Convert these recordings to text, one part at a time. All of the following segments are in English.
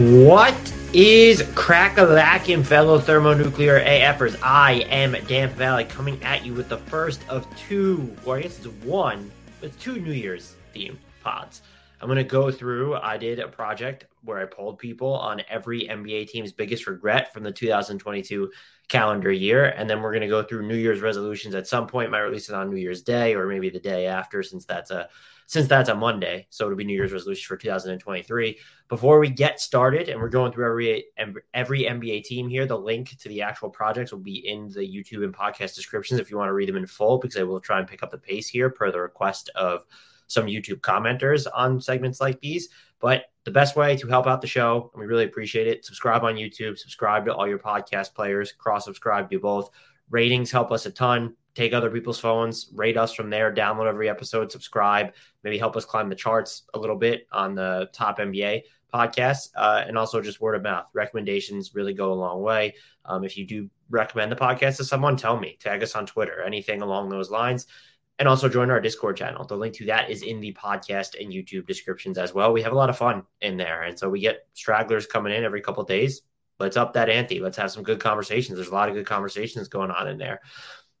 What is crack-a-lackin', fellow thermonuclear AFers? I am Dan Favale coming at you with the first of two, or I guess it's one, but two New Year's themed pods. I'm going to go through. I did a project where I polled people on every NBA team's biggest regret from the 2022 calendar year. And then we're going to go through New Year's resolutions at some point. Might release it on New Year's Day or maybe the day after, since that's a since that's a Monday. So it'll be New Year's resolution for 2023. Before we get started, and we're going through every every NBA team here, the link to the actual projects will be in the YouTube and podcast descriptions if you want to read them in full, because I will try and pick up the pace here per the request of some YouTube commenters on segments like these. But the best way to help out the show, and we really appreciate it, subscribe on YouTube, subscribe to all your podcast players, cross subscribe, do both. Ratings help us a ton. Take other people's phones, rate us from there, download every episode, subscribe, maybe help us climb the charts a little bit on the top NBA podcasts, uh, and also just word of mouth. Recommendations really go a long way. Um, if you do recommend the podcast to someone, tell me, tag us on Twitter, anything along those lines and also join our Discord channel. The link to that is in the podcast and YouTube descriptions as well. We have a lot of fun in there. And so we get stragglers coming in every couple days. Let's up that ante. Let's have some good conversations. There's a lot of good conversations going on in there.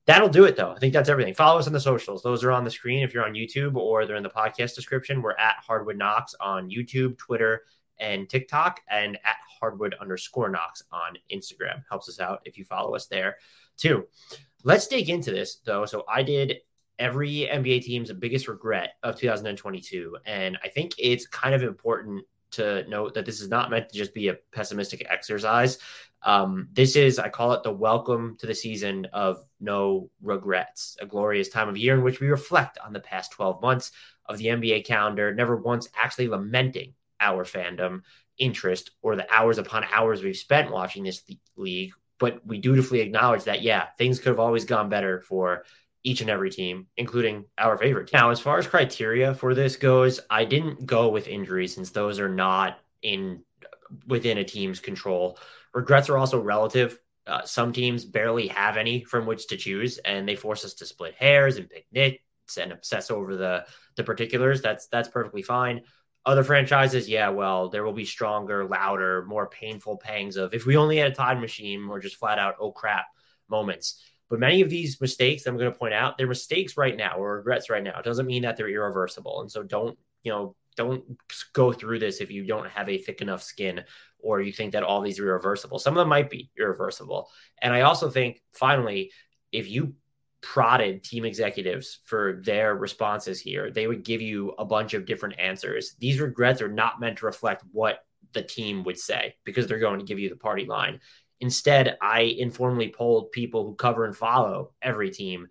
That'll do it, though. I think that's everything. Follow us on the socials. Those are on the screen if you're on YouTube or they're in the podcast description. We're at Hardwood Knocks on YouTube, Twitter, and TikTok, and at Hardwood underscore Knocks on Instagram. Helps us out if you follow us there, too. Let's dig into this, though. So I did every NBA team's biggest regret of 2022. And I think it's kind of important to note that this is not meant to just be a pessimistic exercise. Um, this is, I call it the welcome to the season of no regrets, a glorious time of year in which we reflect on the past 12 months of the NBA calendar, never once actually lamenting our fandom, interest, or the hours upon hours we've spent watching this league. But we dutifully acknowledge that, yeah, things could have always gone better for each and every team, including our favorite. Now, as far as criteria for this goes, I didn't go with injuries since those are not in within a team's control. Regrets are also relative. Uh, some teams barely have any from which to choose, and they force us to split hairs and pick nits and obsess over the the particulars. That's that's perfectly fine. Other franchises, yeah, well, there will be stronger, louder, more painful pangs of if we only had a time machine or just flat out oh crap moments. But many of these mistakes I'm going to point out, they're mistakes right now or regrets right now. It doesn't mean that they're irreversible. And so don't, you know, don't go through this if you don't have a thick enough skin or you think that all these are irreversible. Some of them might be irreversible. And I also think, finally, if you prodded team executives for their responses here, they would give you a bunch of different answers. These regrets are not meant to reflect what the team would say because they're going to give you the party line. Instead, I informally polled people who cover and follow every team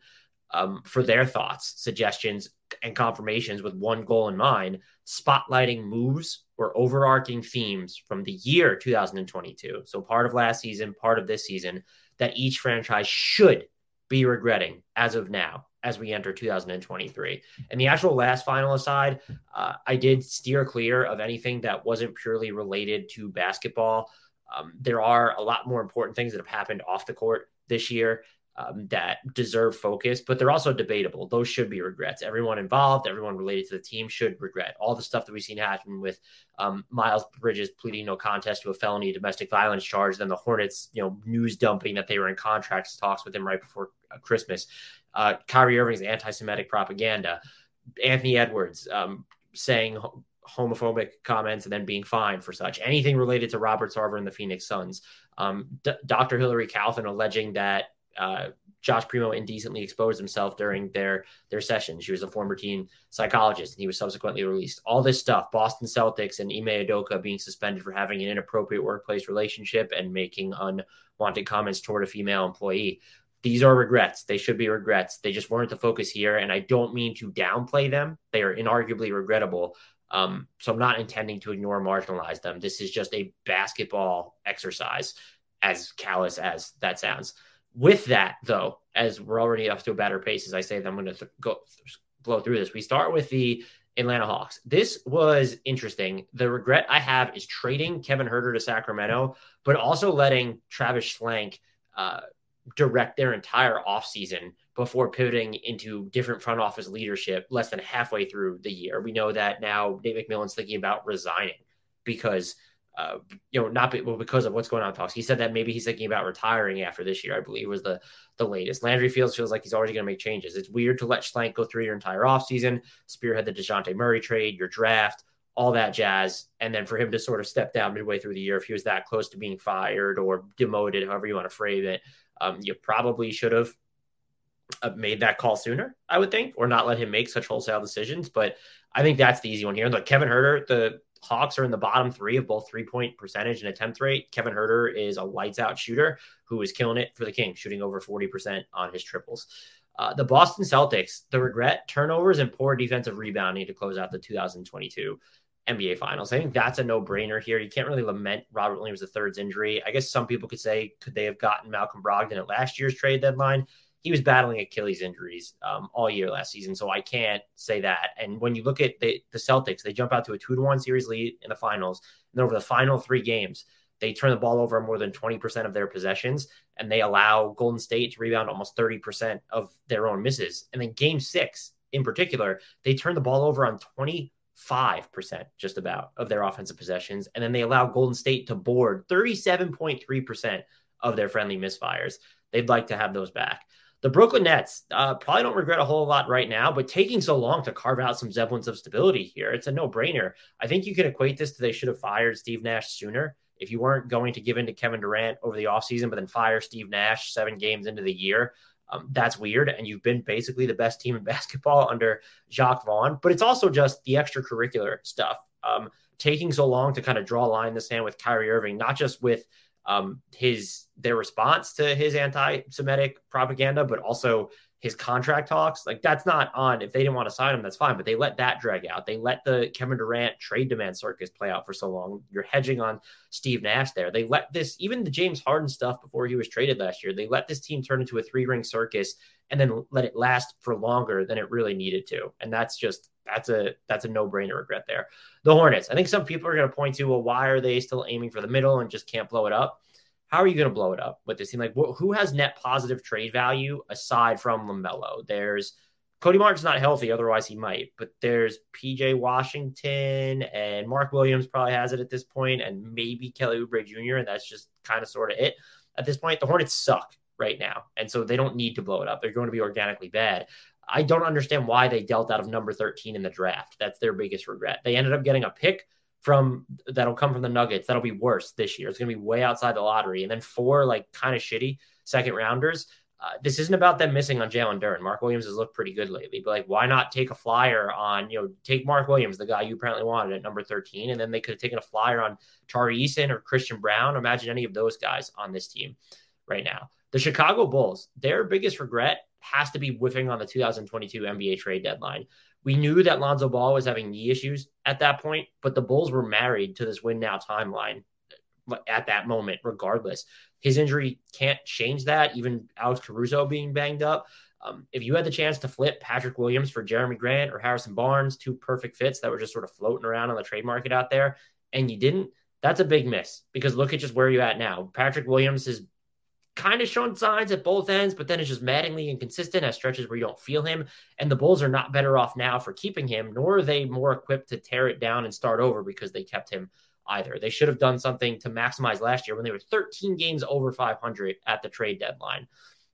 um, for their thoughts, suggestions, and confirmations with one goal in mind spotlighting moves or overarching themes from the year 2022. So, part of last season, part of this season, that each franchise should be regretting as of now as we enter 2023. And the actual last final aside, uh, I did steer clear of anything that wasn't purely related to basketball. Um, there are a lot more important things that have happened off the court this year um, that deserve focus, but they're also debatable. Those should be regrets. Everyone involved, everyone related to the team should regret all the stuff that we've seen happen with um, Miles Bridges pleading no contest to a felony domestic violence charge, then the Hornets, you know, news dumping that they were in contracts talks with him right before uh, Christmas, uh, Kyrie Irving's anti-Semitic propaganda, Anthony Edwards um, saying homophobic comments and then being fined for such. Anything related to Robert Sarver and the Phoenix Suns. Um, D- Dr. Hillary Cauthen alleging that uh, Josh Primo indecently exposed himself during their their session. She was a former teen psychologist, and he was subsequently released. All this stuff, Boston Celtics and Ime Udoka being suspended for having an inappropriate workplace relationship and making unwanted comments toward a female employee. These are regrets. They should be regrets. They just weren't the focus here, and I don't mean to downplay them. They are inarguably regrettable, um, so I'm not intending to ignore marginalize them. This is just a basketball exercise, as callous as that sounds. With that, though, as we're already off to a better pace, as I say, I'm going to th- go th- blow through this. We start with the Atlanta Hawks. This was interesting. The regret I have is trading Kevin Huerter to Sacramento, but also letting Travis Schlenk uh, direct their entire offseason before pivoting into different front office leadership less than halfway through the year. We know that now Nate McMillan's thinking about resigning because uh, you know, not be, well, because of what's going on talks. He said that maybe he's thinking about retiring after this year. I believe was the the latest. Landry Fields feels like he's already going to make changes. It's weird to let Schlenk go through your entire offseason, spearhead the Dejounte Murray trade, your draft, all that jazz, and then for him to sort of step down midway through the year if he was that close to being fired or demoted, however you want to frame it, um, you probably should have uh, made that call sooner, I would think, or not let him make such wholesale decisions. But I think that's the easy one here. Look, Kevin Huerter, the Hawks are in the bottom three of both three point percentage and attempt rate. Kevin Huerter is a lights out shooter who is killing it for the Kings, shooting over 40% on his triples. Uh, the Boston Celtics, the regret turnovers and poor defensive rebounding to close out the 2022 NBA Finals. I think that's a no brainer here. You can't really lament Robert Williams III's injury. I guess some people could say, could they have gotten Malcolm Brogdon at last year's trade deadline? He was battling Achilles injuries um, all year last season, so I can't say that. And when you look at the, the Celtics, they jump out to a two to one series lead in the finals, and then over the final three games, they turn the ball over more than 20% of their possessions, and they allow Golden State to rebound almost 30% of their own misses. And then game six, in particular, they turn the ball over on 25% just about of their offensive possessions. And then they allow Golden State to board 37.3% of their friendly misfires. They'd like to have those back. The Brooklyn Nets uh, probably don't regret a whole lot right now, but taking so long to carve out some semblance of stability here, it's a no brainer. I think you can equate this to they should have fired Steve Nash sooner. If you weren't going to give in to Kevin Durant over the offseason, but then fire Steve Nash seven games into the year, um, that's weird. And you've been basically the best team in basketball under Jacque Vaughn, but it's also just the extracurricular stuff. Um, taking so long to kind of draw a line in the sand with Kyrie Irving, not just with um, his their response to his anti-Semitic propaganda, but also his contract talks. Like that's not on. If they didn't want to sign him, that's fine. But they let that drag out. They let the Kevin Durant trade demand circus play out for so long. You're hedging on Steve Nash there. They let this even the James Harden stuff before he was traded last year. They let this team turn into a three ring circus and then let it last for longer than it really needed to. And that's just that's a that's a no brainer regret there. The Hornets. I think some people are going to point to well, why are they still aiming for the middle and just can't blow it up? How are you going to blow it up with this team? Like, wh- who has net positive trade value aside from Lamelo? There's Cody Martin's not healthy, otherwise he might. But there's PJ Washington and Mark Williams probably has it at this point, and maybe Kelly Oubre Jr. And that's just kind of sort of it at this point. The Hornets suck right now, and so they don't need to blow it up. They're going to be organically bad. I don't understand why they dealt out of number 13 in the draft. That's their biggest regret. They ended up getting a pick from that'll come from the Nuggets. That'll be worse this year. It's going to be way outside the lottery. And then four like kind of shitty second rounders. Uh, this isn't about them missing on Jalen Duren. Mark Williams has looked pretty good lately, but like, why not take a flyer on, you know, take Mark Williams, the guy you apparently wanted at number 13, and then they could have taken a flyer on Tari Eason or Christian Braun. Imagine any of those guys on this team right now. The Chicago Bulls, their biggest regret has to be whiffing on the 2022 NBA trade deadline. We knew that Lonzo Ball was having knee issues at that point, but the Bulls were married to this win now timeline at that moment, regardless. His injury can't change that, even Alex Caruso being banged up. Um, if you had the chance to flip Patrick Williams for Jerami Grant or Harrison Barnes, two perfect fits that were just sort of floating around on the trade market out there, and you didn't, that's a big miss because look at just where you're at now. Patrick Williams has kind of shown signs at both ends, but then it's just maddeningly inconsistent at stretches where you don't feel him. And the Bulls are not better off now for keeping him, nor are they more equipped to tear it down and start over because they kept him either. They should have done something to maximize last year when they were 13 games over 500 at the trade deadline.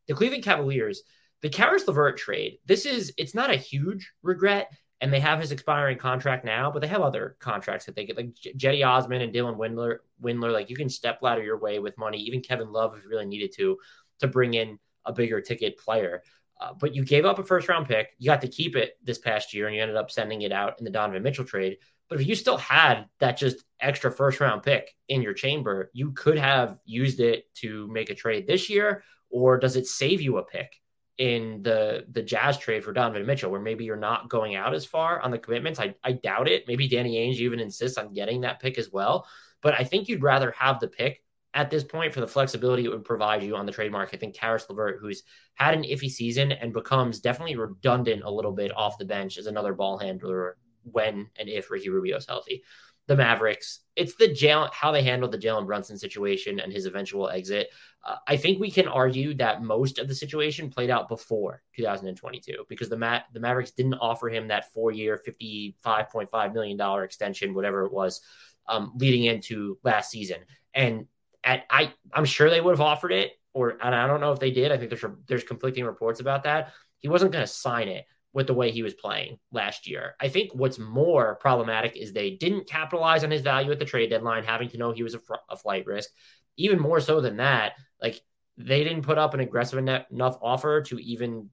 The Cleveland Cavaliers, the Caris LeVert trade, this is, it's not a huge regret and they have his expiring contract now, but they have other contracts that they get, like Cedi Osman and Dylan Windler. Windler, like you can step ladder your way with money. Even Kevin Love, if you really needed to, to bring in a bigger ticket player. Uh, but you gave up a first round pick. You got to keep it this past year, and you ended up sending it out in the Donovan Mitchell trade. But if you still had that just extra first round pick in your chamber, you could have used it to make a trade this year, or does it save you a pick? In the the Jazz trade for Donovan Mitchell, where maybe you're not going out as far on the commitments. I, I doubt it. Maybe Danny Ainge even insists on getting that pick as well. But I think you'd rather have the pick at this point for the flexibility it would provide you on the trade market. I think Caris LeVert, who's had an iffy season and becomes definitely redundant a little bit off the bench as another ball handler when and if Ricky Rubio's healthy the Mavericks. It's the Jalen how they handled the Jalen Brunson situation and his eventual exit. Uh, I think we can argue that most of the situation played out before 2022 because the Ma- the Mavericks didn't offer him that four year, 55.5 million dollar extension, whatever it was, um, leading into last season. And at, I, I'm sure they would have offered it, or and I don't know if they did. I think there's there's conflicting reports about that. He wasn't going to sign it with the way he was playing last year. I think what's more problematic is they didn't capitalize on his value at the trade deadline, having to know he was a, fr- a flight risk. Even more so than that, like they didn't put up an aggressive enough offer to even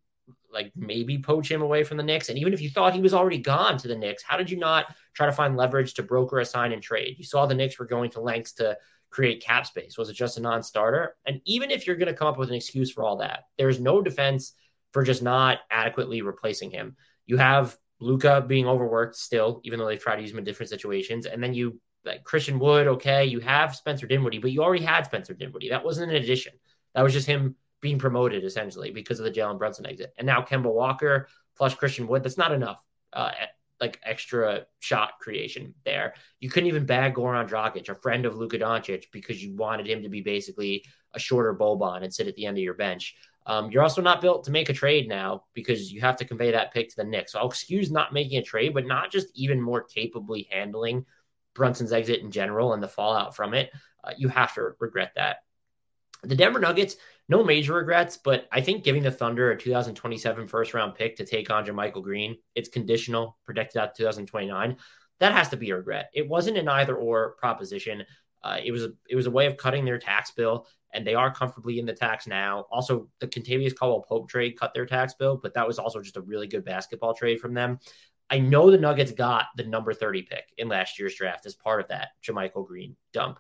like maybe poach him away from the Knicks. And even if you thought he was already gone to the Knicks, how did you not try to find leverage to broker a sign and trade? You saw the Knicks were going to lengths to create cap space. Was it just a non-starter? And even if you're going to come up with an excuse for all that, there's no defense for just not adequately replacing him. You have Luka being overworked still, even though they've tried to use him in different situations. And then you like Christian Wood, okay, you have Spencer Dinwiddie, but you already had Spencer Dinwiddie. That wasn't an addition. That was just him being promoted essentially because of the Jalen Brunson exit. And now Kemba Walker plus Christian Wood, that's not enough. Uh, like extra shot creation there. You couldn't even bag Goran Dragic, a friend of Luka Doncic, because you wanted him to be basically a shorter Boban and sit at the end of your bench. Um, you're also not built to make a trade now because you have to convey that pick to the Knicks. So I'll excuse not making a trade, but not just even more capably handling Brunson's exit in general and the fallout from it. Uh, you have to regret that. The Denver Nuggets, no major regrets, but I think giving the Thunder a 2027 first round pick to take on JaMychal Green, it's conditional, protected out 2029. That has to be a regret. It wasn't an either or proposition. Uh, it was a, it was a way of cutting their tax bill, and they are comfortably in the tax now. Also, the Kentavious Caldwell Pope trade cut their tax bill, but that was also just a really good basketball trade from them. I know the Nuggets got the number 30 pick in last year's draft as part of that JaMychal Green dump.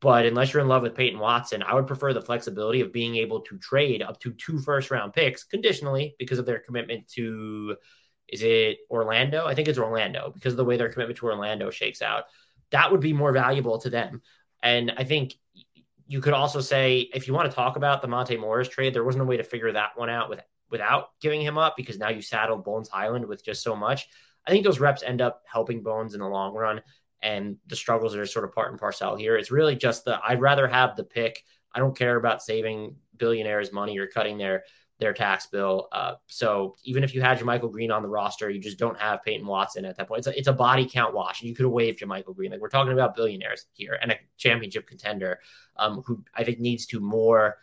But unless you're in love with Peyton Watson, I would prefer the flexibility of being able to trade up to two first round picks conditionally because of their commitment to is it Orlando? I think it's Orlando because of the way their commitment to Orlando shakes out. That would be more valuable to them. And I think you could also say if you want to talk about the Monte Morris trade, there wasn't a way to figure that one out with, without giving him up because now you saddle Bones Hyland with just so much. I think those reps end up helping Bones in the long run and the struggles are sort of part and parcel here. It's really just the I'd rather have the pick. I don't care about saving billionaires money or cutting their their tax bill. Uh, so even if you had JaMychal Green on the roster, you just don't have Peyton Watson at that point. It's a, it's a body count wash. You could have waived JaMychal Green. Like we're talking about billionaires here and a championship contender um, who I think needs to more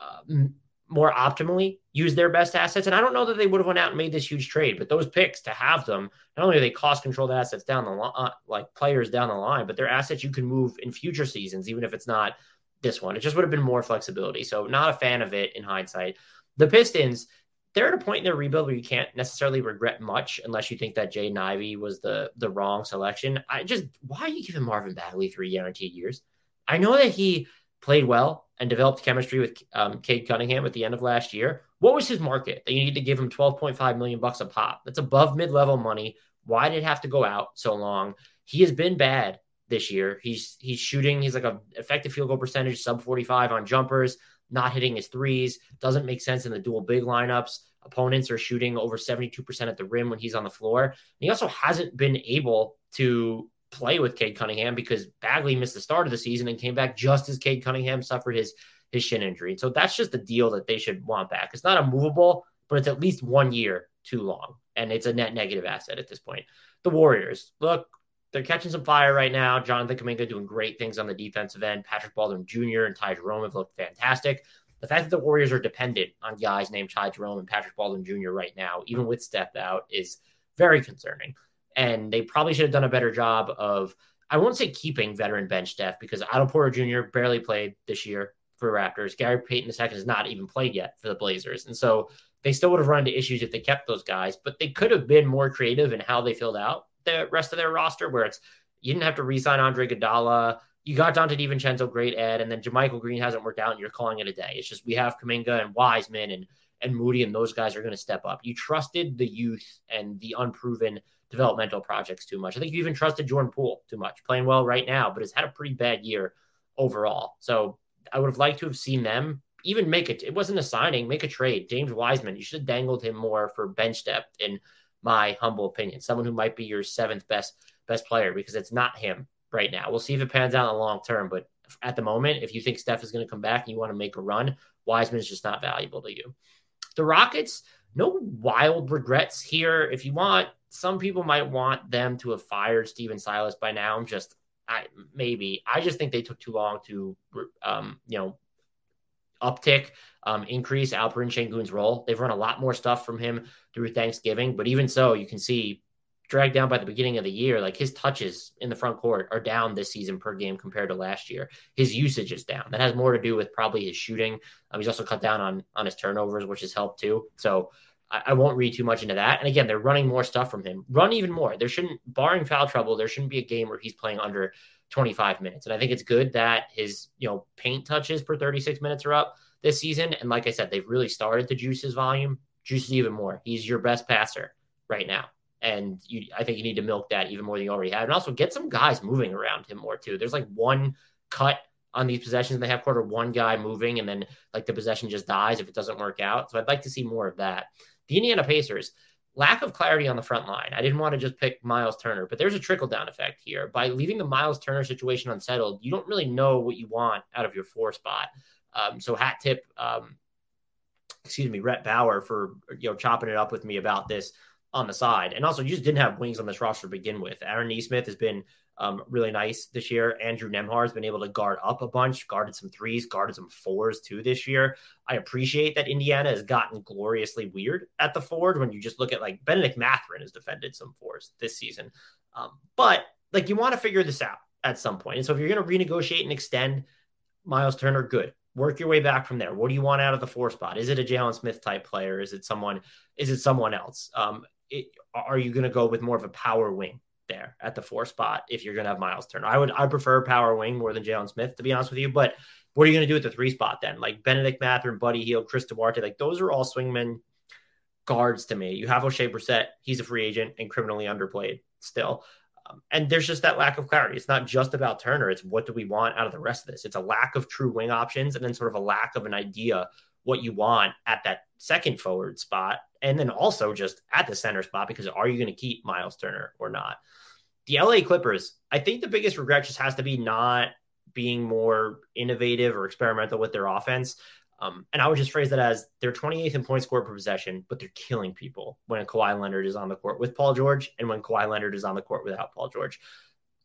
uh, more optimally use their best assets. And I don't know that they would have went out and made this huge trade, but those picks to have them, not only are they cost controlled assets down the line, uh, like players down the line, but they're assets you can move in future seasons, even if it's not this one. It just would have been more flexibility. So not a fan of it in hindsight. The Pistons, they're at a point in their rebuild where you can't necessarily regret much unless you think that Jaden Ivey was the the wrong selection. I just why are you giving Marvin Bagley three guaranteed years? I know that he played well and developed chemistry with um, Cade Cunningham at the end of last year. What was his market that you need to give him 12.5 million bucks a pop? That's above mid-level money. Why did it have to go out so long? He has been bad this year. He's he's shooting. He's like a effective field goal percentage sub 45 on jumpers, not hitting his threes. Doesn't make sense in the dual big lineups. Opponents are shooting over 72% at the rim when he's on the floor. And he also hasn't been able to play with Cade Cunningham because Bagley missed the start of the season and came back just as Cade Cunningham suffered his his shin injury. So that's just the deal that they should want back. It's not a movable, but it's at least one year too long. And it's a net negative asset at this point. The Warriors, look, they're catching some fire right now. Jonathan Kuminga doing great things on the defensive end. Patrick Baldwin Jr. and Ty Jerome have looked fantastic. The fact that the Warriors are dependent on guys named Ty Jerome and Patrick Baldwin Jr. right now, even with Steph out, is very concerning and they probably should have done a better job of I won't say keeping veteran bench depth because Otto Porter Jr. barely played this year for Raptors. Gary Payton II has not even played yet for the Blazers, and so they still would have run into issues if they kept those guys. But they could have been more creative in how they filled out the rest of their roster, where it's you didn't have to re-sign Andre Iguodala. You got Donte DiVincenzo, great Ed, and then JaMychal Green hasn't worked out, and you're calling it a day. It's just we have Kuminga and Wiseman and and Moody, and those guys are going to step up. You trusted the youth and the unproven developmental projects too much. I think you even trusted Jordan Poole too much, playing well right now, but has had a pretty bad year overall. So I would have liked to have seen them even make it. It wasn't a signing, make a trade. James Wiseman, you should have dangled him more for bench depth, in my humble opinion. Someone who might be your seventh best best player because it's not him right now. We'll see if it pans out in the long term, but at the moment, if you think Steph is going to come back and you want to make a run, Wiseman is just not valuable to you. The Rockets, no wild regrets here. If you want, some people might want them to have fired Stephen Silas by now. I'm just, I maybe I just think they took too long to um, you know uptick, um, increase Alperen Sengun's role. They've run a lot more stuff from him through Thanksgiving, but even so, you can see dragged down by the beginning of the year, like his touches in the front court are down this season per game compared to last year. His usage is down. That has more to do with probably his shooting. Um, he's also cut down on on his turnovers, which has helped too. So I, I, won't read too much into that. And again, they're running more stuff from him. Run even more. There shouldn't, barring foul trouble, there shouldn't be a game where he's playing under 25 minutes. And I think it's good that his you know paint touches per 36 minutes are up this season. And like I said, they've really started to juice his volume, juice even more. He's your best passer right now. And you, I think you need to milk that even more than you already have. And also get some guys moving around him more too. There's like one cut on these possessions they have quarter one guy moving and then like the possession just dies if it doesn't work out. So I'd like to see more of that. The Indiana Pacers, lack of clarity on the front line. I didn't want to just pick Miles Turner, but there's a trickle down effect here. By leaving the Miles Turner situation unsettled, you don't really know what you want out of your four spot. Um, so hat tip, um, excuse me, Rhett Bauer for you know chopping it up with me about this on the side. And also, you just didn't have wings on this roster to begin with. Aaron Nesmith has been um, really nice this year. Andrew Nembhard has been able to guard up a bunch, guarded some threes, guarded some fours too this year. I appreciate that Indiana has gotten gloriously weird at the forward when you just look at like Bennedict Mathurin has defended some fours this season. Um, but like you want to figure this out at some point. And so if you're going to renegotiate and extend Miles Turner, good work your way back from there. What do you want out of the four spot? Is it a Jalen Smith type player? Is it someone? Is it someone else? Um, it, are you going to go with more of a power wing there at the four spot if you're going to have Miles Turner? I would I prefer power wing more than Jalen Smith to be honest with you. But what are you going to do at the three spot then? Like Bennedict Mathurin, Buddy Hield, Chris Duarte, like those are all swingmen guards to me. You have Oshae Brissett, he's a free agent and criminally underplayed still. Um, and there's just that lack of clarity. It's not just about Turner. It's what do we want out of the rest of this? It's a lack of true wing options and then sort of a lack of an idea what you want at that second forward spot. And then also just at the center spot, because are you going to keep Miles Turner or not? The LA Clippers, I think the biggest regret just has to be not being more innovative or experimental with their offense. Um, and I would just phrase that as they're 28th in points scored per possession, but they're killing people when Kawhi Leonard is on the court with Paul George and when Kawhi Leonard is on the court without Paul George.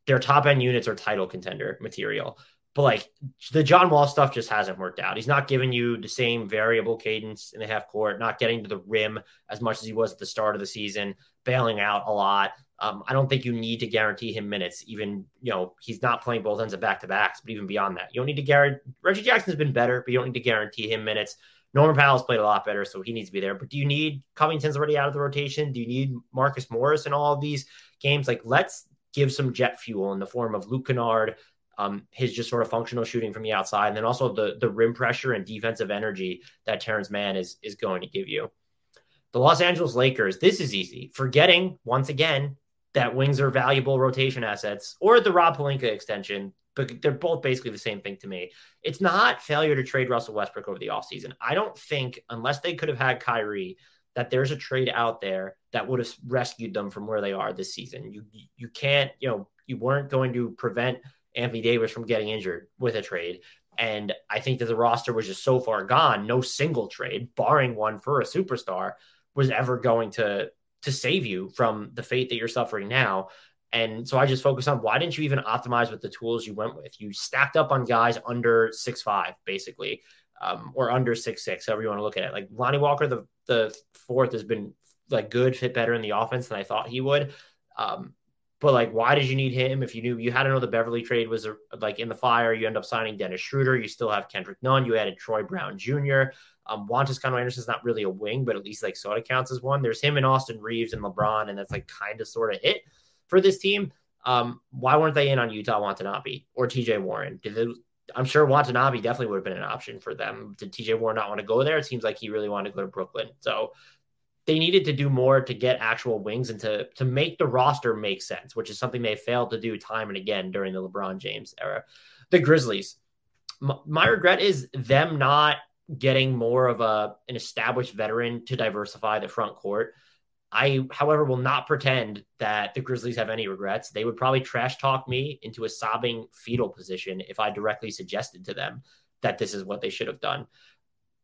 Their top end units are title contender material. But like the John Wall stuff just hasn't worked out. He's not giving you the same variable cadence in the half court, not getting to the rim as much as he was at the start of the season, bailing out a lot. Um, I don't think you need to guarantee him minutes. Even you know he's not playing both ends of back to backs, but even beyond that, you don't need to guarantee. Reggie Jackson's been better, but you don't need to guarantee him minutes. Norman Powell's played a lot better, so he needs to be there. But do you need Covington's already out of the rotation? Do you need Marcus Morris in all of these games? Like, let's give some jet fuel in the form of Luke Kennard, um, his just sort of functional shooting from the outside, and then also the the rim pressure and defensive energy that Terance Mann is is going to give you. The Los Angeles Lakers, this is easy. Forgetting once again that wings are valuable rotation assets, or the Rob Pelinka extension, but they're both basically the same thing to me. It's not failure to trade Russell Westbrook over the offseason. I don't think, unless they could have had Kyrie, that there's a trade out there that would have rescued them from where they are this season. You you can't, you know, you weren't going to prevent Anthony Davis from getting injured with a trade. And I think that the roster was just so far gone. No single trade, barring one for a superstar, was ever going to to save you from the fate that you're suffering now. And so I just focus on why didn't you even optimize with the tools you went with? You stacked up on guys under six five, basically, um, or under six six, however you want to look at it. Like Lonnie Walker, the the fourth has been like good, fit better in the offense than I thought he would. Um, but like, why did you need him if you knew you had to know the Beverley trade was like in the fire? You end up signing Dennis Schroeder. You still have Kendrick Nunn. You added Troy Brown Jr. Um, Juan Toscano Anderson's not really a wing, but at least like of counts as one. There's him and Austin Reaves and LeBron, and that's like kind of sort of it for this team. Um, why weren't they in on Yuta Watanabe or TJ Warren? Did they, I'm sure Watanabe definitely would have been an option for them. Did TJ Warren not want to go there? It seems like he really wanted to go to Brooklyn. So they needed to do more to get actual wings and to to make the roster make sense, which is something they failed to do time and again during the LeBron James era. The Grizzlies, my, regret is them not getting more of a an established veteran to diversify the front court. I, however, will not pretend that the Grizzlies have any regrets. They would probably trash talk me into a sobbing fetal position if I directly suggested to them that this is what they should have done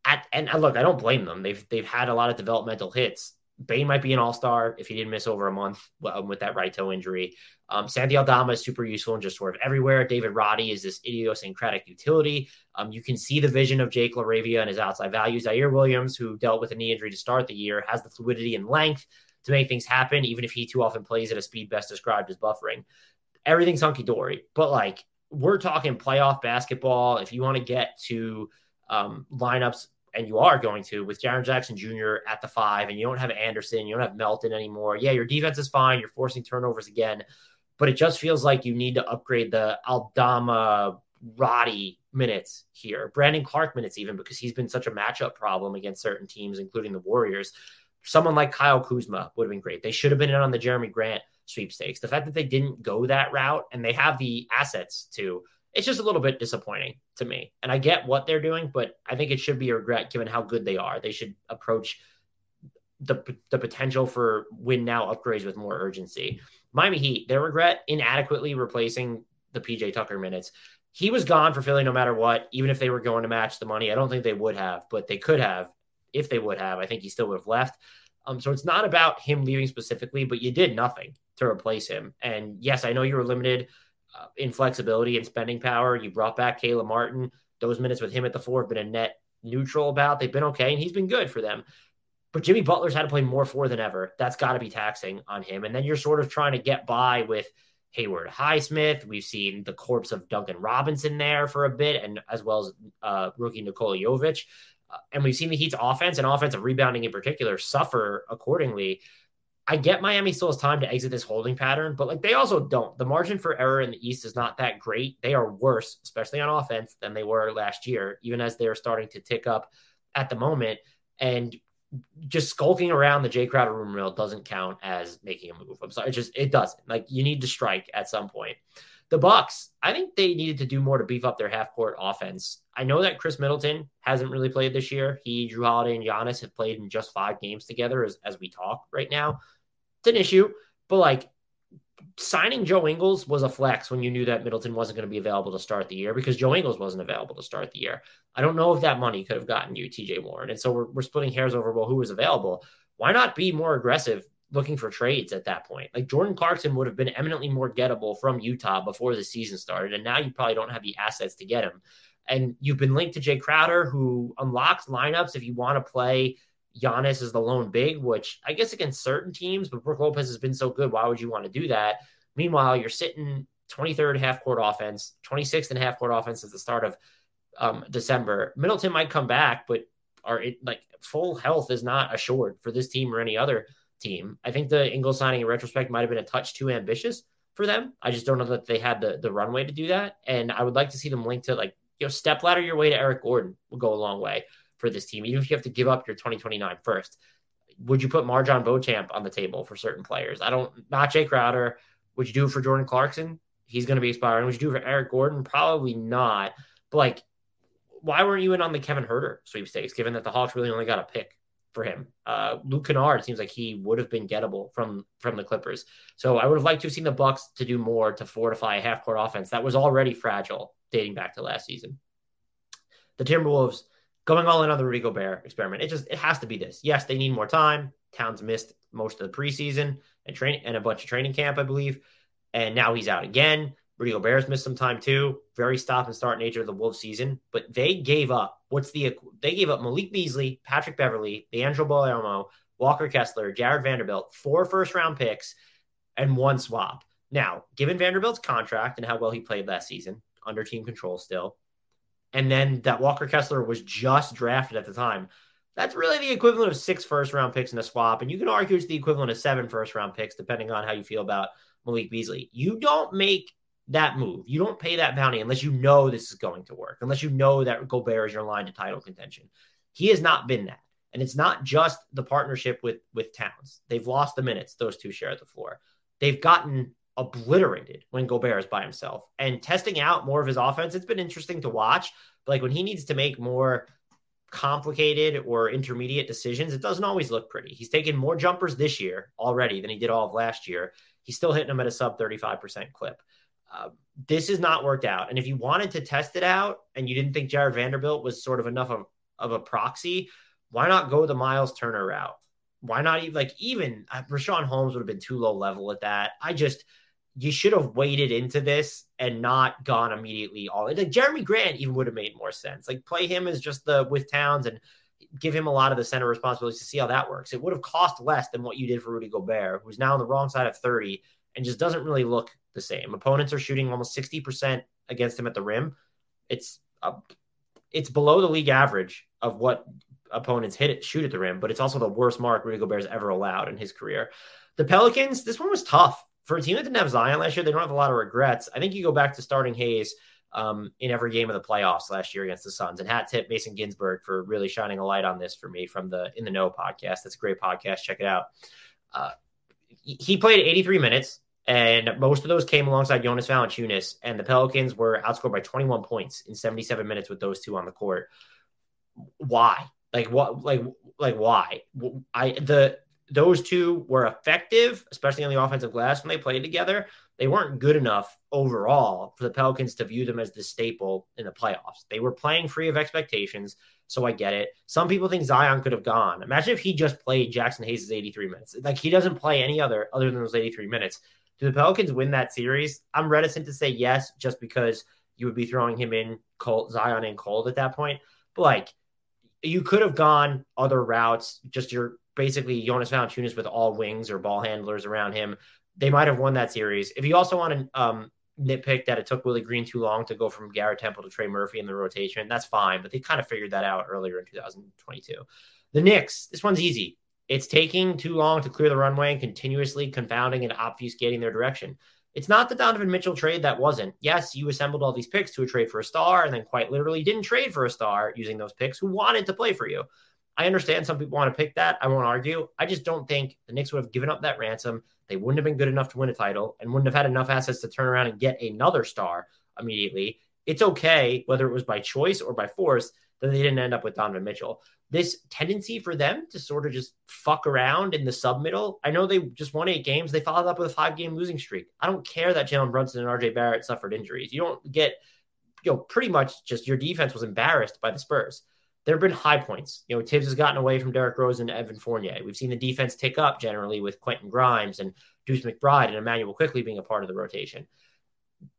at, and look, I don't blame them. They've they've had a lot of developmental hits Bane might be an all star if he didn't miss over a month um, with that right toe injury. Um, Santi Aldama is super useful and just sort of everywhere. David Roddy is this idiosyncratic utility. Um, you can see the vision of Jake LaRavia and his outside value. Ziaire Williams, who dealt with a knee injury to start the year, has the fluidity and length to make things happen, even if he too often plays at a speed best described as buffering. Everything's hunky dory, but like we're talking playoff basketball. If you want to get to um, lineups and you are going to with Jaren Jackson Jr. at the five, and you don't have Anderson, you don't have Melton anymore. Yeah, your defense is fine. You're forcing turnovers again, but it just feels like you need to upgrade the Aldama Roddy minutes here, Brandon Clarke minutes, even because he's been such a matchup problem against certain teams, including the Warriors. Someone like Kyle Kuzma would have been great. They should have been in on the Jerami Grant sweepstakes. The fact that they didn't go that route and they have the assets to it's just a little bit disappointing to me. And I get what they're doing, but I think it should be a regret given how good they are. They should approach the the potential for win now upgrades with more urgency. Miami Heat, their regret inadequately replacing the PJ Tucker minutes. He was gone for Philly no matter what, even if they were going to match the money. I don't think they would have, but they could have if they would have. I think he still would have left. Um, so it's not about him leaving specifically, but you did nothing to replace him. And yes, I know you were limited uh, inflexibility and spending power. You brought back Caleb Martin. Those minutes with him at the four have been a net neutral about. They've been okay, and he's been good for them. But Jimmy Butler's had to play more four than ever. That's got to be taxing on him. And then you're sort of trying to get by with Haywood Highsmith. We've seen the corpse of Duncan Robinson there for a bit, and as well as uh, rookie Nikola Jovic. Uh, and we've seen the Heat's offense and offensive rebounding in particular suffer accordingly. I get Miami still has time to exit this holding pattern, but like they also don't. The margin for error in the East is not that great. They are worse, especially on offense, than they were last year, even as they're starting to tick up at the moment. And just skulking around the Jae Crowder rumor mill doesn't count as making a move. I'm sorry, it just it doesn't. Like you need to strike at some point. The Bucks, I think they needed to do more to beef up their half court offense. I know that Khris Middleton hasn't really played this year. He, Jrue Holiday, and Giannis have played in just five games together as, as we talk right now it's an issue, but like signing Joe Ingles was a flex when you knew that Middleton wasn't going to be available to start the year because Joe Ingles wasn't available to start the year. I don't know if that money could have gotten you TJ Warren. And so we're, we're splitting hairs over, well, who was available? Why not be more aggressive looking for trades at that point? Like Jordan Clarkson would have been eminently more gettable from Utah before the season started. And now you probably don't have the assets to get him. And you've been linked to Jae Crowder, who unlocks lineups if you want to play Giannis is the lone big, which I guess against certain teams, but Brook Lopez has been so good. Why would you want to do that? Meanwhile, you're sitting 23rd half court offense, 26th and half court offense at the start of um, December. Middleton might come back, but are it, like full health is not assured for this team or any other team. I think the Ingles signing in retrospect might have been a touch too ambitious for them. I just don't know that they had the the runway to do that. And I would like to see them linked to like you know step ladder your way to Eric Gordon will go a long way for this team, even if you have to give up your 2029 first. Would you put MarJon Beauchamp on the table for certain players? I don't, not Jae Crowder. Would you do it for Jordan Clarkson? He's going to be expiring. Would you do it for Eric Gordon? Probably not. But like, why weren't you in on the Kevin Huerter sweepstakes, given that the Hawks really only got a pick for him? Uh, Luke Kennard seems like he would have been gettable from from the Clippers. So I would have liked to have seen the Bucks to do more to fortify a half court offense that was already fragile dating back to last season. The Timberwolves going all in on the Rudy Gobert experiment. It just it has to be this. Yes, they need more time. Towns missed most of the preseason and training and a bunch of training camp, I believe. And now he's out again. Rudy Gobert's missed some time too. Very stop and start nature of the Wolves season. But they gave up. What's the they gave up Malik Beasley, Patrick Beverley, Leandro Bolmaro, Walker Kessler, Jarred Vanderbilt, four first round picks, and one swap. Now, given Vanderbilt's contract and how well he played last season, under team control still, and then that Walker Kessler was just drafted at the time. That's really the equivalent of six first round picks in a swap. And you can argue it's the equivalent of seven first round picks, depending on how you feel about Malik Beasley. You don't make that move. You don't pay that bounty unless you know this is going to work, unless you know that Gobert is your line to title contention. He has not been that. And it's not just the partnership with with Towns. They've lost the minutes, those two share the floor. They've gotten obliterated when Gobert is by himself. And testing out more of his offense, it's been interesting to watch. But like when he needs to make more complicated or intermediate decisions, it doesn't always look pretty. He's taken more jumpers this year already than he did all of last year. He's still hitting them at a sub 35% clip. Uh, this has not worked out. And if you wanted to test it out and you didn't think Jarred Vanderbilt was sort of enough of, of a proxy, why not go the Miles Turner route? why not even like even uh, Richaun Holmes would have been too low level at that. I just you should have waited into this and not gone immediately all like Jerami Grant even would have made more sense. Like play him as just the with Towns and give him a lot of the center responsibilities to see how that works. It would have cost less than what you did for Rudy Gobert, who's now on the wrong side of 30 and just doesn't really look the same. Opponents are shooting almost 60% against him at the rim. It's it's below the league average of what opponents hit it, shoot at the rim, but it's also the worst mark Rudy Gobert's ever allowed in his career. The Pelicans, this one was tough for a team that didn't have Zion last year. They don't have a lot of regrets. I think you go back to starting Hayes um, in every game of the playoffs last year against the Suns, and hat tip Mason Ginsberg for really shining a light on this for me from the In the Know podcast. That's a great podcast. Check it out. Uh, he played 83 minutes, and most of those came alongside Jonas Valanciunas, and the Pelicans were outscored by 21 points in 77 minutes with those two on the court. Why? Like what? Like like why? I the those two were effective, especially on the offensive glass when they played together. They weren't good enough overall for the Pelicans to view them as the staple in the playoffs. They were playing free of expectations, so I get it. Some people think Zion could have gone. Imagine if he just played Jaxson Hayes' 83 minutes. Like he doesn't play any other other than those 83 minutes. Do the Pelicans win that series? I'm reticent to say yes, just because you would be throwing him in cold, Zion in cold at that point. But like you could have gone other routes, just your basically Jonas Valanciunas with all wings or ball handlers around him. They might have won that series. If you also want to um, nitpick that it took Willie Green too long to go from Garrett Temple to Trey Murphy in the rotation, that's fine. But they kind of figured that out earlier in 2022. The Knicks, this one's easy. It's taking too long to clear the runway and continuously confounding and obfuscating their direction. It's not the Donovan Mitchell trade that wasn't. Yes, you assembled all these picks to a trade for a star and then quite literally didn't trade for a star using those picks who wanted to play for you. I understand some people want to pick that. I won't argue. I just don't think the Knicks would have given up that ransom. They wouldn't have been good enough to win a title and wouldn't have had enough assets to turn around and get another star immediately. It's okay, whether it was by choice or by force, that they didn't end up with Donovan Mitchell. This tendency for them to sort of just fuck around in the sub middle. I know they just won eight games. They followed up with a five game losing streak. I don't care that Jalen Brunson and RJ Barrett suffered injuries. You don't get, you know, pretty much just your defense was embarrassed by the Spurs there have been high points. You know, Thibs has gotten away from Derrick Rose and Evan Fournier. We've seen the defense tick up generally with Quentin Grimes and Deuce McBride and Immanuel Quickley being a part of the rotation.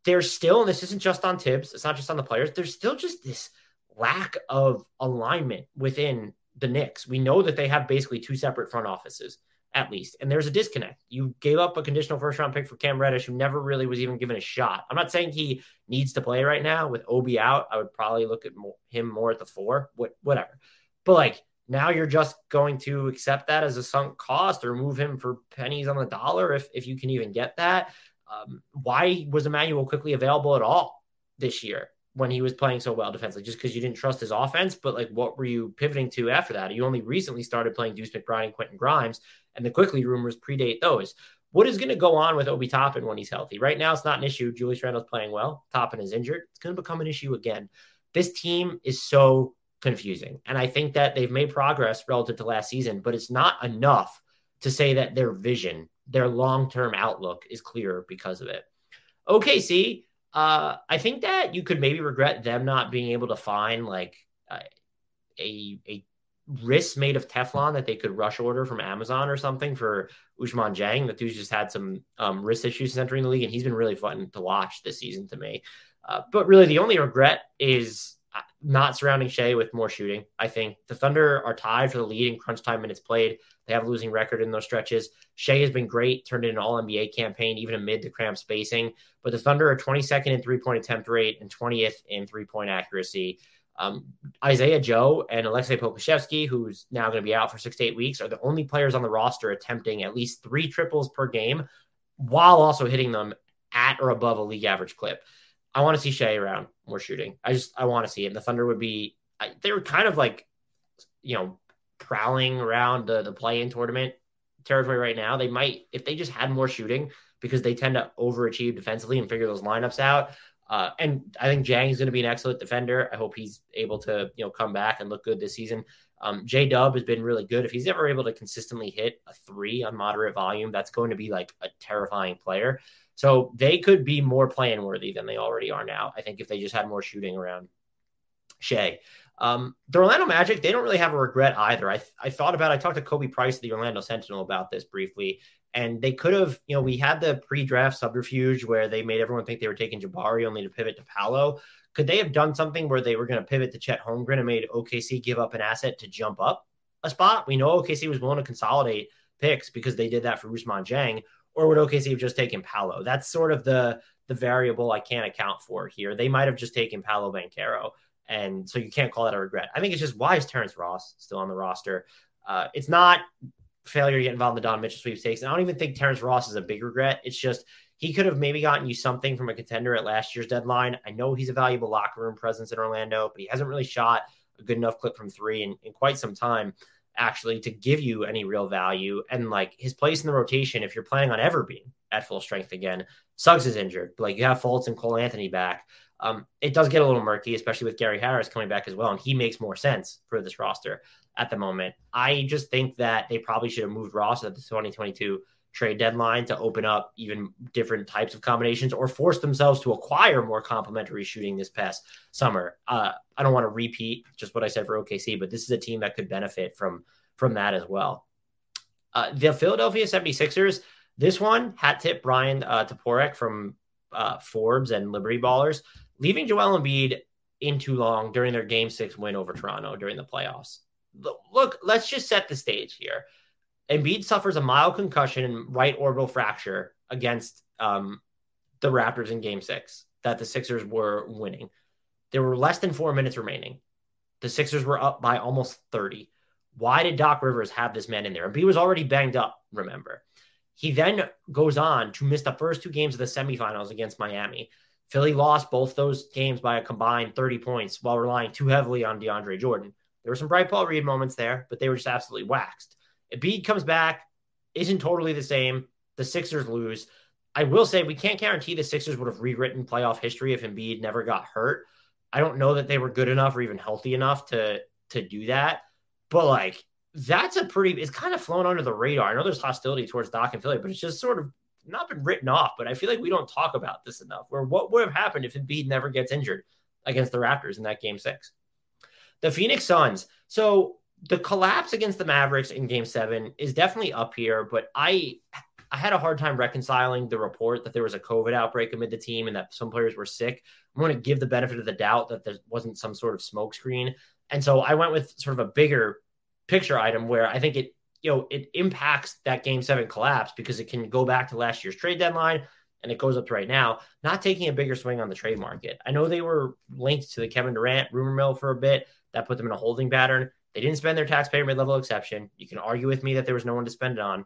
There's still, and this isn't just on Thibs, it's not just on the players, there's still just this lack of alignment within the Knicks. We know that they have basically two separate front offices at least. And there's a disconnect. You gave up a conditional first round pick for Cam Reddish, who never really was even given a shot. I'm not saying he needs to play right now with Obi out. I would probably look at more, him more at the four, what, whatever. But like now you're just going to accept that as a sunk cost or move him for pennies on the dollar if, if you can even get that. Um, why was Immanuel Quickley available at all this year? when he was playing so well defensively, just because you didn't trust his offense. But like, what were you pivoting to after that? You only recently started playing Deuce McBride and Quentin Grimes, and the Quickley rumors predate those. What is going to go on with Obi Toppin when he's healthy? Right now, it's not an issue. Julius Randle's playing well. Toppin is injured. It's going to become an issue again. This team is so confusing. And I think that they've made progress relative to last season, but it's not enough to say that their vision, their long term outlook is clear because of it. OKC, uh, I think that you could maybe regret them not being able to find like uh, a a wrist made of Teflon that they could rush order from Amazon or something for Ousmane Dieng. The dude's just had some um, wrist issues entering the league, and he's been really fun to watch this season to me. Uh, but really, the only regret is uh, not surrounding Shai with more shooting. I think the Thunder are tied for the lead in crunch time minutes played. They have a losing record in those stretches. Shai has been great, turned in an All NBA campaign, even amid the cramped spacing. But the Thunder are 22nd in three point attempt rate and 20th in three point accuracy. Um, Isaiah Joe and Aleksej Pokusevski, who's now going to be out for six to eight weeks, are the only players on the roster attempting at least three triples per game while also hitting them at or above a league average clip. I want to see Shai around more shooting. I just I want to see it. And the Thunder would be they were kind of like you know prowling around the the play in tournament territory right now. They might if they just had more shooting because they tend to overachieve defensively and figure those lineups out. Uh, and I think Dieng is going to be an excellent defender. I hope he's able to, you know, come back and look good this season. Um, J Dub has been really good. If he's ever able to consistently hit a three on moderate volume, that's going to be like a terrifying player. So they could be more playing worthy than they already are now. I think if they just had more shooting around. Shai. Um, the Orlando Magic, they don't really have a regret either. I, I thought about, I talked to Khobi Price of the Orlando Sentinel about this briefly, and they could have, you know, we had the pre draft subterfuge where they made everyone think they were taking Jabari only to pivot to Paolo. Could they have done something where they were going to pivot to Chet Holmgren and made OKC give up an asset to jump up a spot? We know OKC was willing to consolidate picks because they did that for Ousmane Dieng, or would OKC have just taken Paolo? That's sort of the the variable I can't account for here. They might have just taken Paolo Banchero. And so you can't call that a regret. I think it's just why is Terrence Ross still on the roster? Uh, it's not failure to get involved in the Don Mitchell sweepstakes. And I don't even think Terrence Ross is a big regret. It's just he could have maybe gotten you something from a contender at last year's deadline. I know he's a valuable locker room presence in Orlando, but he hasn't really shot a good enough clip from three in, in quite some time actually to give you any real value. And like his place in the rotation, if you're planning on ever being at full strength again, Suggs is injured. Like you have Fultz and Cole Anthony back um, it does get a little murky, especially with Gary Harris coming back as well. And he makes more sense for this roster at the moment. I just think that they probably should have moved Ross at the 2022 trade deadline to open up even different types of combinations or force themselves to acquire more complementary shooting this past summer. Uh, I don't want to repeat just what I said for OKC, but this is a team that could benefit from from that as well. Uh, the Philadelphia 76ers, this one, hat tip Bryan uh, Toporek from uh, Forbes and Liberty Ballers leaving Joel Embiid in too long during their game six win over Toronto during the playoffs. Look, let's just set the stage here. Embiid suffers a mild concussion and right orbital fracture against um, the Raptors in game six that the Sixers were winning. There were less than four minutes remaining. The Sixers were up by almost 30. Why did Doc Rivers have this man in there? Embiid was already banged up, remember. He then goes on to miss the first two games of the semifinals against Miami. Philly lost both those games by a combined 30 points while relying too heavily on DeAndre Jordan. There were some bright Paul Reed moments there, but they were just absolutely waxed. Embiid comes back, isn't totally the same. The Sixers lose. I will say we can't guarantee the Sixers would have rewritten playoff history if Embiid never got hurt. I don't know that they were good enough or even healthy enough to to do that. But like that's a pretty it's kind of flown under the radar. I know there's hostility towards Doc and Philly, but it's just sort of not been written off, but I feel like we don't talk about this enough. Where what would have happened if Embiid never gets injured against the Raptors in that game six? The Phoenix Suns. So the collapse against the Mavericks in game seven is definitely up here, but I I had a hard time reconciling the report that there was a COVID outbreak amid the team and that some players were sick. I'm going to give the benefit of the doubt that there wasn't some sort of smokescreen. And so I went with sort of a bigger picture item where I think it you know, it impacts that game seven collapse because it can go back to last year's trade deadline and it goes up to right now, not taking a bigger swing on the trade market. I know they were linked to the Kevin Durant rumor mill for a bit. That put them in a holding pattern. They didn't spend their taxpayer mid level exception. You can argue with me that there was no one to spend it on.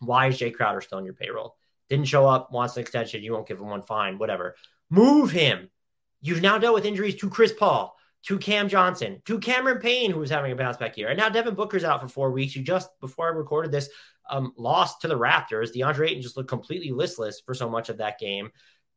Why is Jae Crowder still on your payroll? Didn't show up, wants an extension. You won't give him one, fine, whatever. Move him. You've now dealt with injuries to Chris Paul, to Cam Johnson, to Cameron Payne, who was having a bounce back year. And now Devin Booker's out for four weeks. You just, before I recorded this, um, lost to the Raptors. DeAndre Ayton just looked completely listless for so much of that game.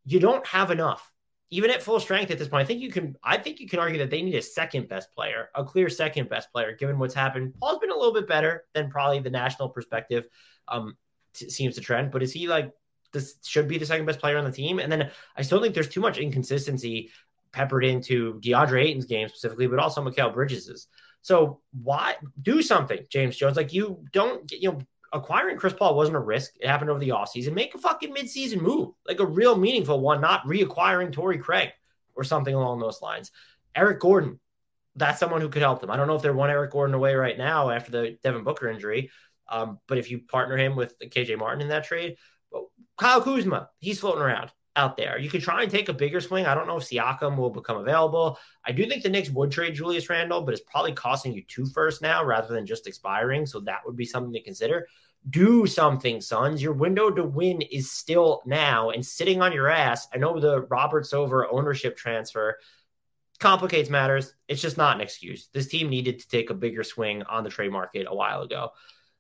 You don't have enough. Even at full strength at this point, I think you can. I think you can argue that they need a second best player, a clear second best player, given what's happened. Paul's been a little bit better than probably the national perspective um, t- seems to trend. But is he like this? Should be the second best player on the team? And then I still think there's too much inconsistency peppered into DeAndre Ayton's game specifically, but also Mikal Bridges's. So why do something, James Jones? Like you don't get, you know, acquiring Chris Paul wasn't a risk. It happened over the offseason. Make a fucking midseason move, like a real meaningful one, not reacquiring Torrey Craig or something along those lines. Eric Gordon, that's someone who could help them. I don't know if they're one Eric Gordon away right now after the Devin Booker injury. Um, but if you partner him with KJ Martin in that trade, Kyle Kuzma, he's floating around out there. You could try and take a bigger swing. I don't know if Siakam will become available. I do think the Knicks would trade Julius Randle, but it's probably costing you two first now rather than just expiring. So that would be something to consider. Do something, Suns. Your window to win is still now and sitting on your ass. I know the Robert Sarver ownership transfer complicates matters. It's just not an excuse. This team needed to take a bigger swing on the trade market a while ago.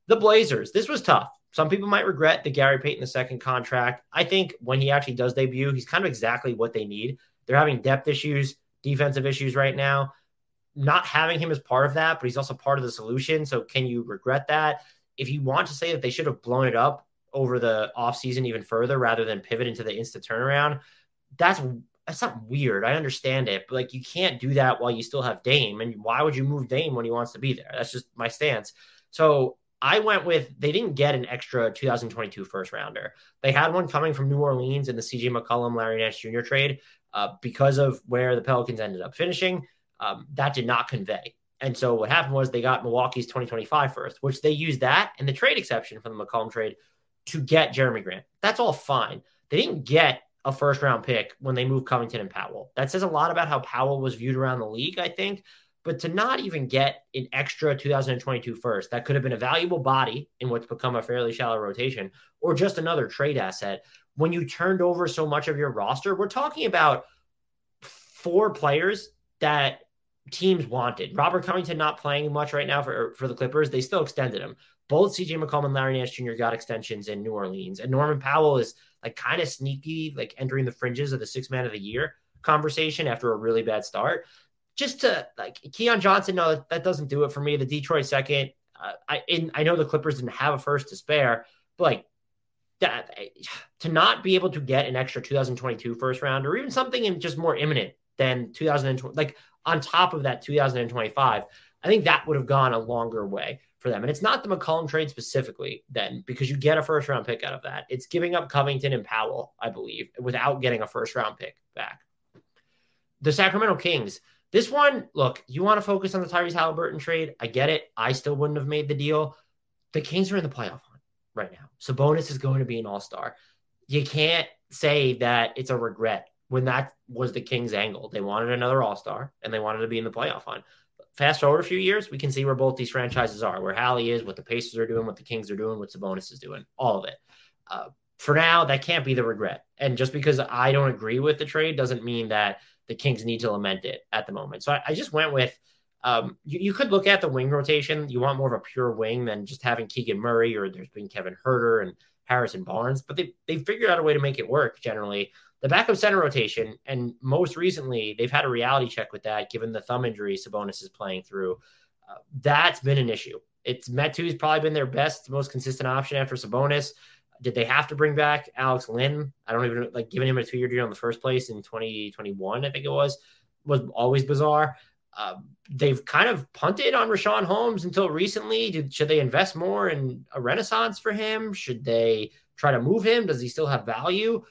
The Blazers, this was tough. Some people might regret the Gary Payton the second contract. I think when he actually does debut, he's kind of exactly what they need. They're having depth issues, defensive issues right now. Not having him as part of that, but he's also part of the solution. So can you regret that? If you want to say that they should have blown it up over the offseason even further rather than pivot into the instant turnaround, that's that's not weird. I understand it, but like you can't do that while you still have Dame. And why would you move Dame when he wants to be there? That's just my stance. So I went with they didn't get an extra 2022 first rounder. They had one coming from New Orleans in the CJ McCollum Larry Nance Jr. trade uh, because of where the Pelicans ended up finishing. Um, that did not convey. And so what happened was they got Milwaukee's 2025 first, which they used that and the trade exception from the McCollum trade to get Jerami Grant. That's all fine. They didn't get a first round pick when they moved Covington and Powell. That says a lot about how Powell was viewed around the league, I think. But to not even get an extra 2022 first, that could have been a valuable body in what's become a fairly shallow rotation, or just another trade asset. When you turned over so much of your roster, we're talking about four players that teams wanted. Robert Covington not playing much right now for, for the Clippers. They still extended him. Both CJ McCollum and Larry Nance Jr. got extensions in New Orleans. And Norman Powell is like kind of sneaky, like entering the fringes of the six man of the year conversation after a really bad start. Just to like Keon Johnson, no, that doesn't do it for me. The Detroit second, uh, I in, I know the Clippers didn't have a first to spare, but like that to not be able to get an extra 2022 first round or even something in just more imminent than 2020, like on top of that 2025, I think that would have gone a longer way for them. And it's not the McCollum trade specifically, then, because you get a first round pick out of that. It's giving up Covington and Powell, I believe, without getting a first round pick back. The Sacramento Kings. This one, look, you want to focus on the Tyrese Halliburton trade. I get it. I still wouldn't have made the deal. The Kings are in the playoff hunt right now. Sabonis is going to be an all star. You can't say that it's a regret when that was the Kings' angle. They wanted another All Star and they wanted to be in the playoff hunt. Fast forward a few years, we can see where both these franchises are, where Hallie is, what the Pacers are doing, what the Kings are doing, what Sabonis is doing, all of it. Uh, for now, that can't be the regret. And just because I don't agree with the trade doesn't mean that the Kings need to lament it at the moment. So I, I just went with um, you, you, could look at the wing rotation. You want more of a pure wing than just having Keegan Murray or there's been Kevin Huerter and Harrison Barnes, but they they figured out a way to make it work generally the backup center rotation, and most recently, they've had a reality check with that, given the thumb injury Sabonis is playing through. Uh, that's been an issue. It's Metu's probably been their best, most consistent option after Sabonis. Did they have to bring back Alex Len? I don't even like giving him a two year deal in the first place in 2021, I think it was, was always bizarre. Uh, they've kind of punted on Richaun Holmes until recently. Did, should they invest more in a renaissance for him? Should they try to move him? Does he still have value?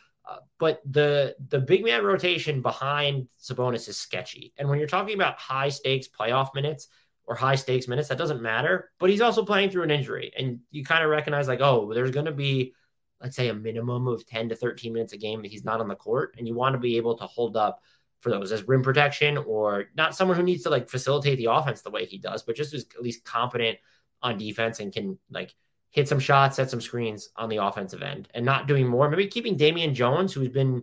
But the the big man rotation behind Sabonis is sketchy. And when you're talking about high stakes playoff minutes or high stakes minutes, that doesn't matter. But he's also playing through an injury, and you kind of recognize like, oh, there's going to be, let's say, a minimum of 10 to 13 minutes a game that he's not on the court, and you want to be able to hold up for those as rim protection or not someone who needs to like facilitate the offense the way he does, but just is at least competent on defense and can like hit some shots, set some screens on the offensive end, and not doing more. Maybe keeping Damian Jones, who's been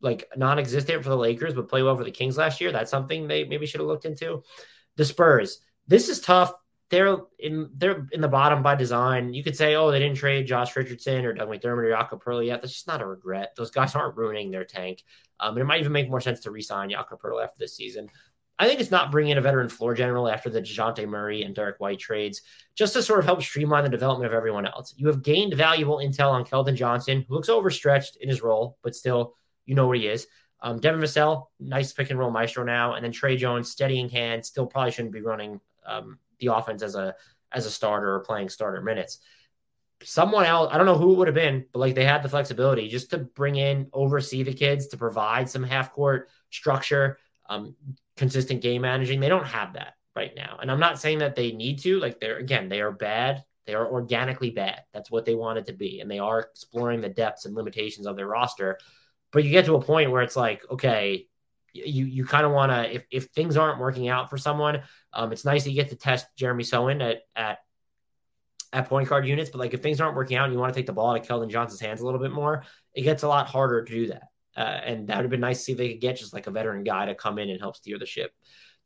like non-existent for the Lakers, but play well for the Kings last year. That's something they maybe should have looked into. The Spurs. This is tough. They're in they're in the bottom by design. You could say, oh, they didn't trade Josh Richardson or Doug McDermott or Jakob Poeltl yet. That's just not a regret. Those guys aren't ruining their tank. Um, and it might even make more sense to re-sign Jakob Poeltl after this season. I think it's not bringing in a veteran floor general after the Dejounte Murray and Derrick White trades, just to sort of help streamline the development of everyone else. You have gained valuable intel on Keldon Johnson, who looks overstretched in his role, but still, you know what he is. Um, Devin Vassell, nice pick and roll maestro now, and then Tre Jones, steadying hand, still probably shouldn't be running um, the offense as a as a starter or playing starter minutes. Someone else, I don't know who it would have been, but like they had the flexibility just to bring in, oversee the kids, to provide some half court structure, um, consistent game managing. They don't have that right now. And I'm not saying that they need to. Like they're again, they are bad. They are organically bad. That's what they wanted to be. And they are exploring the depths and limitations of their roster. But you get to a point where it's like, okay, you you kind of want to if, if things aren't working out for someone, um, it's nice that you get to test Jeremy Sochan at at at point guard units, but like if things aren't working out and you want to take the ball out of Keldon Johnson's hands a little bit more, it gets a lot harder to do that. Uh, and that would have been nice to see if they could get just like a veteran guy to come in and help steer the ship.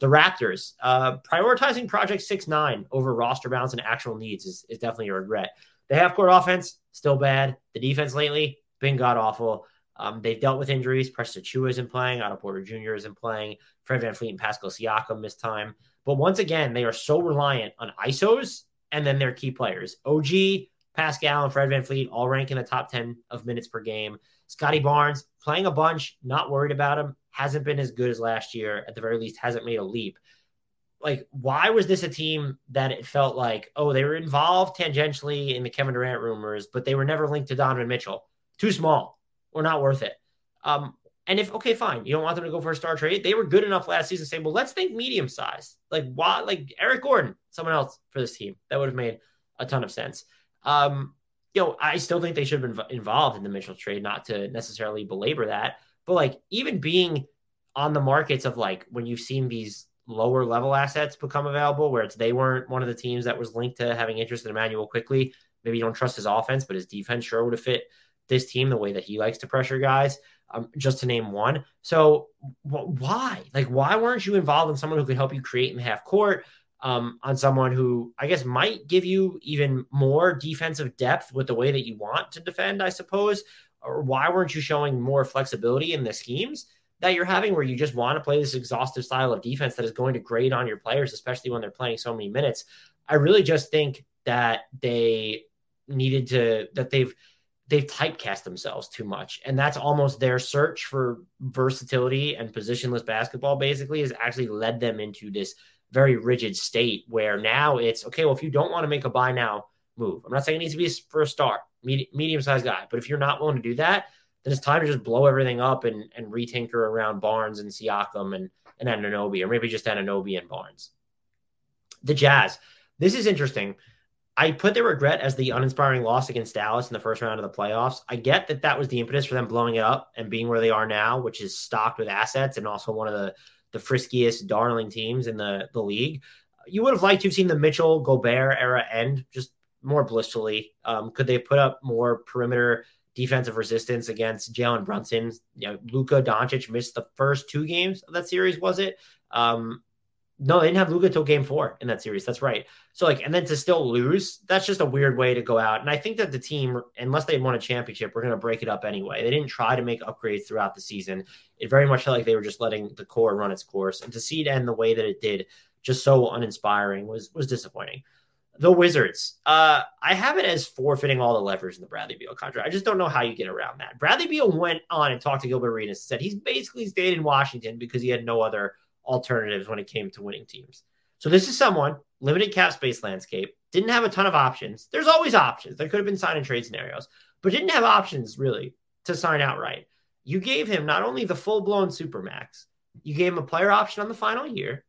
The Raptors, uh, prioritizing Project 6 9 over roster balance and actual needs is, is definitely a regret. The half court offense, still bad. The defense lately, been god awful. Um, they've dealt with injuries. Precious Achiuwa isn't playing. Otto Porter Jr. isn't playing. Fred VanVleet and Pascal Siakam missed time. But once again, they are so reliant on ISOs and then their key players. OG, Pascal, and Fred VanVleet all rank in the top 10 of minutes per game. Scottie Barnes playing a bunch, not worried about him. hasn't been as good as last year. At the very least, hasn't made a leap. Like, why was this a team that it felt like, oh, they were involved tangentially in the Kevin Durant rumors, but they were never linked to Donovan Mitchell? Too small or not worth it. Um, and if okay, fine, you don't want them to go for a star trade. They were good enough last season say, well, let's think medium size. Like why like Eric Gordon, someone else for this team. That would have made a ton of sense. Um, you know, I still think they should have been involved in the Mitchell trade, not to necessarily belabor that, but like even being on the markets of like when you've seen these lower level assets become available, where it's they weren't one of the teams that was linked to having interest in Immanuel Quickley. Maybe you don't trust his offense, but his defense sure would have fit this team the way that he likes to pressure guys um, just to name one. So why? Like, why weren't you involved in someone who could help you create in half court? Um, on someone who I guess might give you even more defensive depth with the way that you want to defend, I suppose. Or why weren't you showing more flexibility in the schemes that you're having where you just want to play this exhaustive style of defense that is going to grade on your players, especially when they're playing so many minutes? I really just think that they needed to, that they've, they've typecast themselves too much. And that's almost their search for versatility and positionless basketball basically has actually led them into this very rigid state where now it's okay, well, if you don't want to make a buy now move, I'm not saying it needs to be for a star, medium sized guy, but if you're not willing to do that, then it's time to just blow everything up and, and retinker around Barnes and Siakam and, and Anunoby, or maybe just Anunoby and Barnes. The Jazz. This is interesting I put their regret as the uninspiring loss against Dallas in the first round of the playoffs. I get that that was the impetus for them blowing it up and being where they are now, which is stocked with assets and also one of the the friskiest, darling teams in the the league. You would have liked to have seen the Mitchell Gobert era end just more blissfully. Um, could they put up more perimeter defensive resistance against Jalen Brunson? You know, Luka Doncic missed the first two games of that series. Was it? Um, no, they didn't have Luka till game four in that series. That's right. So like, and then to still lose, that's just a weird way to go out. And I think that the team, unless they won a championship, we're going to break it up anyway. They didn't try to make upgrades throughout the season. It very much felt like they were just letting the core run its course. And to see it end the way that it did, just so uninspiring, was was disappointing. The Wizards, uh, I have it as forfeiting all the levers in the Bradley Beal contract. I just don't know how you get around that. Bradley Beal went on and talked to Gilbert Arenas and said he's basically stayed in Washington because he had no other alternatives when it came to winning teams. So this is someone limited cap space landscape, didn't have a ton of options. There's always options. There could have been sign and trade scenarios, but didn't have options really to sign outright. You gave him not only the full blown super max, you gave him a player option on the final year.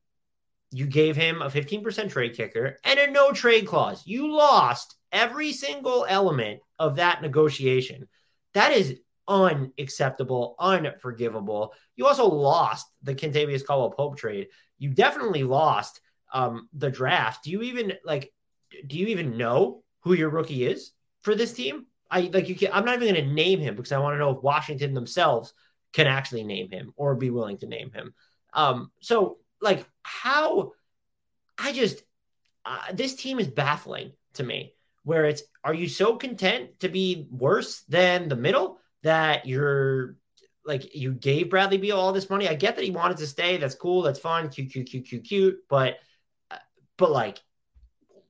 You gave him a 15% trade kicker and a no trade clause. You lost every single element of that negotiation. That is unacceptable, unforgivable. You also lost the Kentavious Caldwell Pope trade. You definitely lost um, the draft. Do you even like? Do you even know who your rookie is for this team? I like you. Can, I'm not even going to name him because I want to know if Washington themselves can actually name him or be willing to name him. Um, so like how? I just uh, this team is baffling to me. Where it's, are you so content to be worse than the middle? That you're like you gave Bradley Beal all this money. I get that he wanted to stay. That's cool. That's fun. Cute, cute, cute, cute, cute. But but like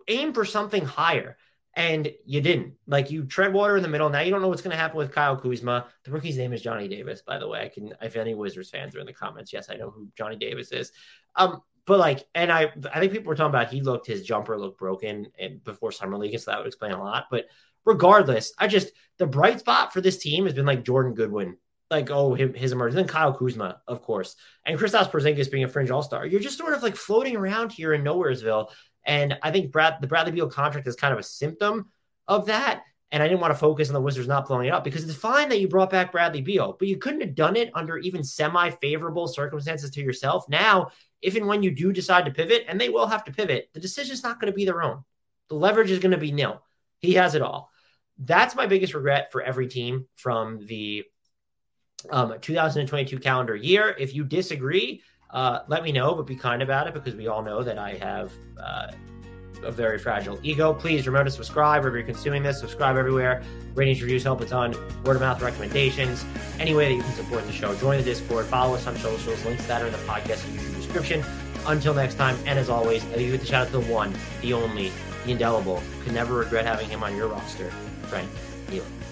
aim for something higher. And you didn't. Like you tread water in the middle. Now you don't know what's going to happen with Kyle Kuzma. The rookie's name is Johnny Davis, by the way. I can if any Wizards fans are in the comments, yes, I know who Johnny Davis is. Um, but like, and I I think people were talking about he looked his jumper looked broken and before summer league, so that would explain a lot. But regardless, I just the bright spot for this team has been like Jordan Goodwin, like oh him, his emergence, then Kyle Kuzma, of course, and Kristaps Porzingis being a fringe All Star. You're just sort of like floating around here in Nowheresville, and I think Brad the Bradley Beal contract is kind of a symptom of that. And I didn't want to focus on the Wizards not blowing it up because it's fine that you brought back Bradley Beal, but you couldn't have done it under even semi favorable circumstances to yourself. Now, if and when you do decide to pivot, and they will have to pivot, the decision is not going to be their own. The leverage is going to be nil. He has it all. That's my biggest regret for every team from the um, 2022 calendar year. If you disagree, uh, let me know, but be kind about it because we all know that I have uh, a very fragile ego. Please remember to subscribe wherever you're consuming this. Subscribe everywhere. Ratings, reviews help a ton. Word of mouth recommendations. Any way that you can support the show. Join the Discord. Follow us on socials. Links to that are in the podcast description. Until next time, and as always, I leave you with the shout out to the one, the only, the indelible. Could never regret having him on your roster. Frank Nealon.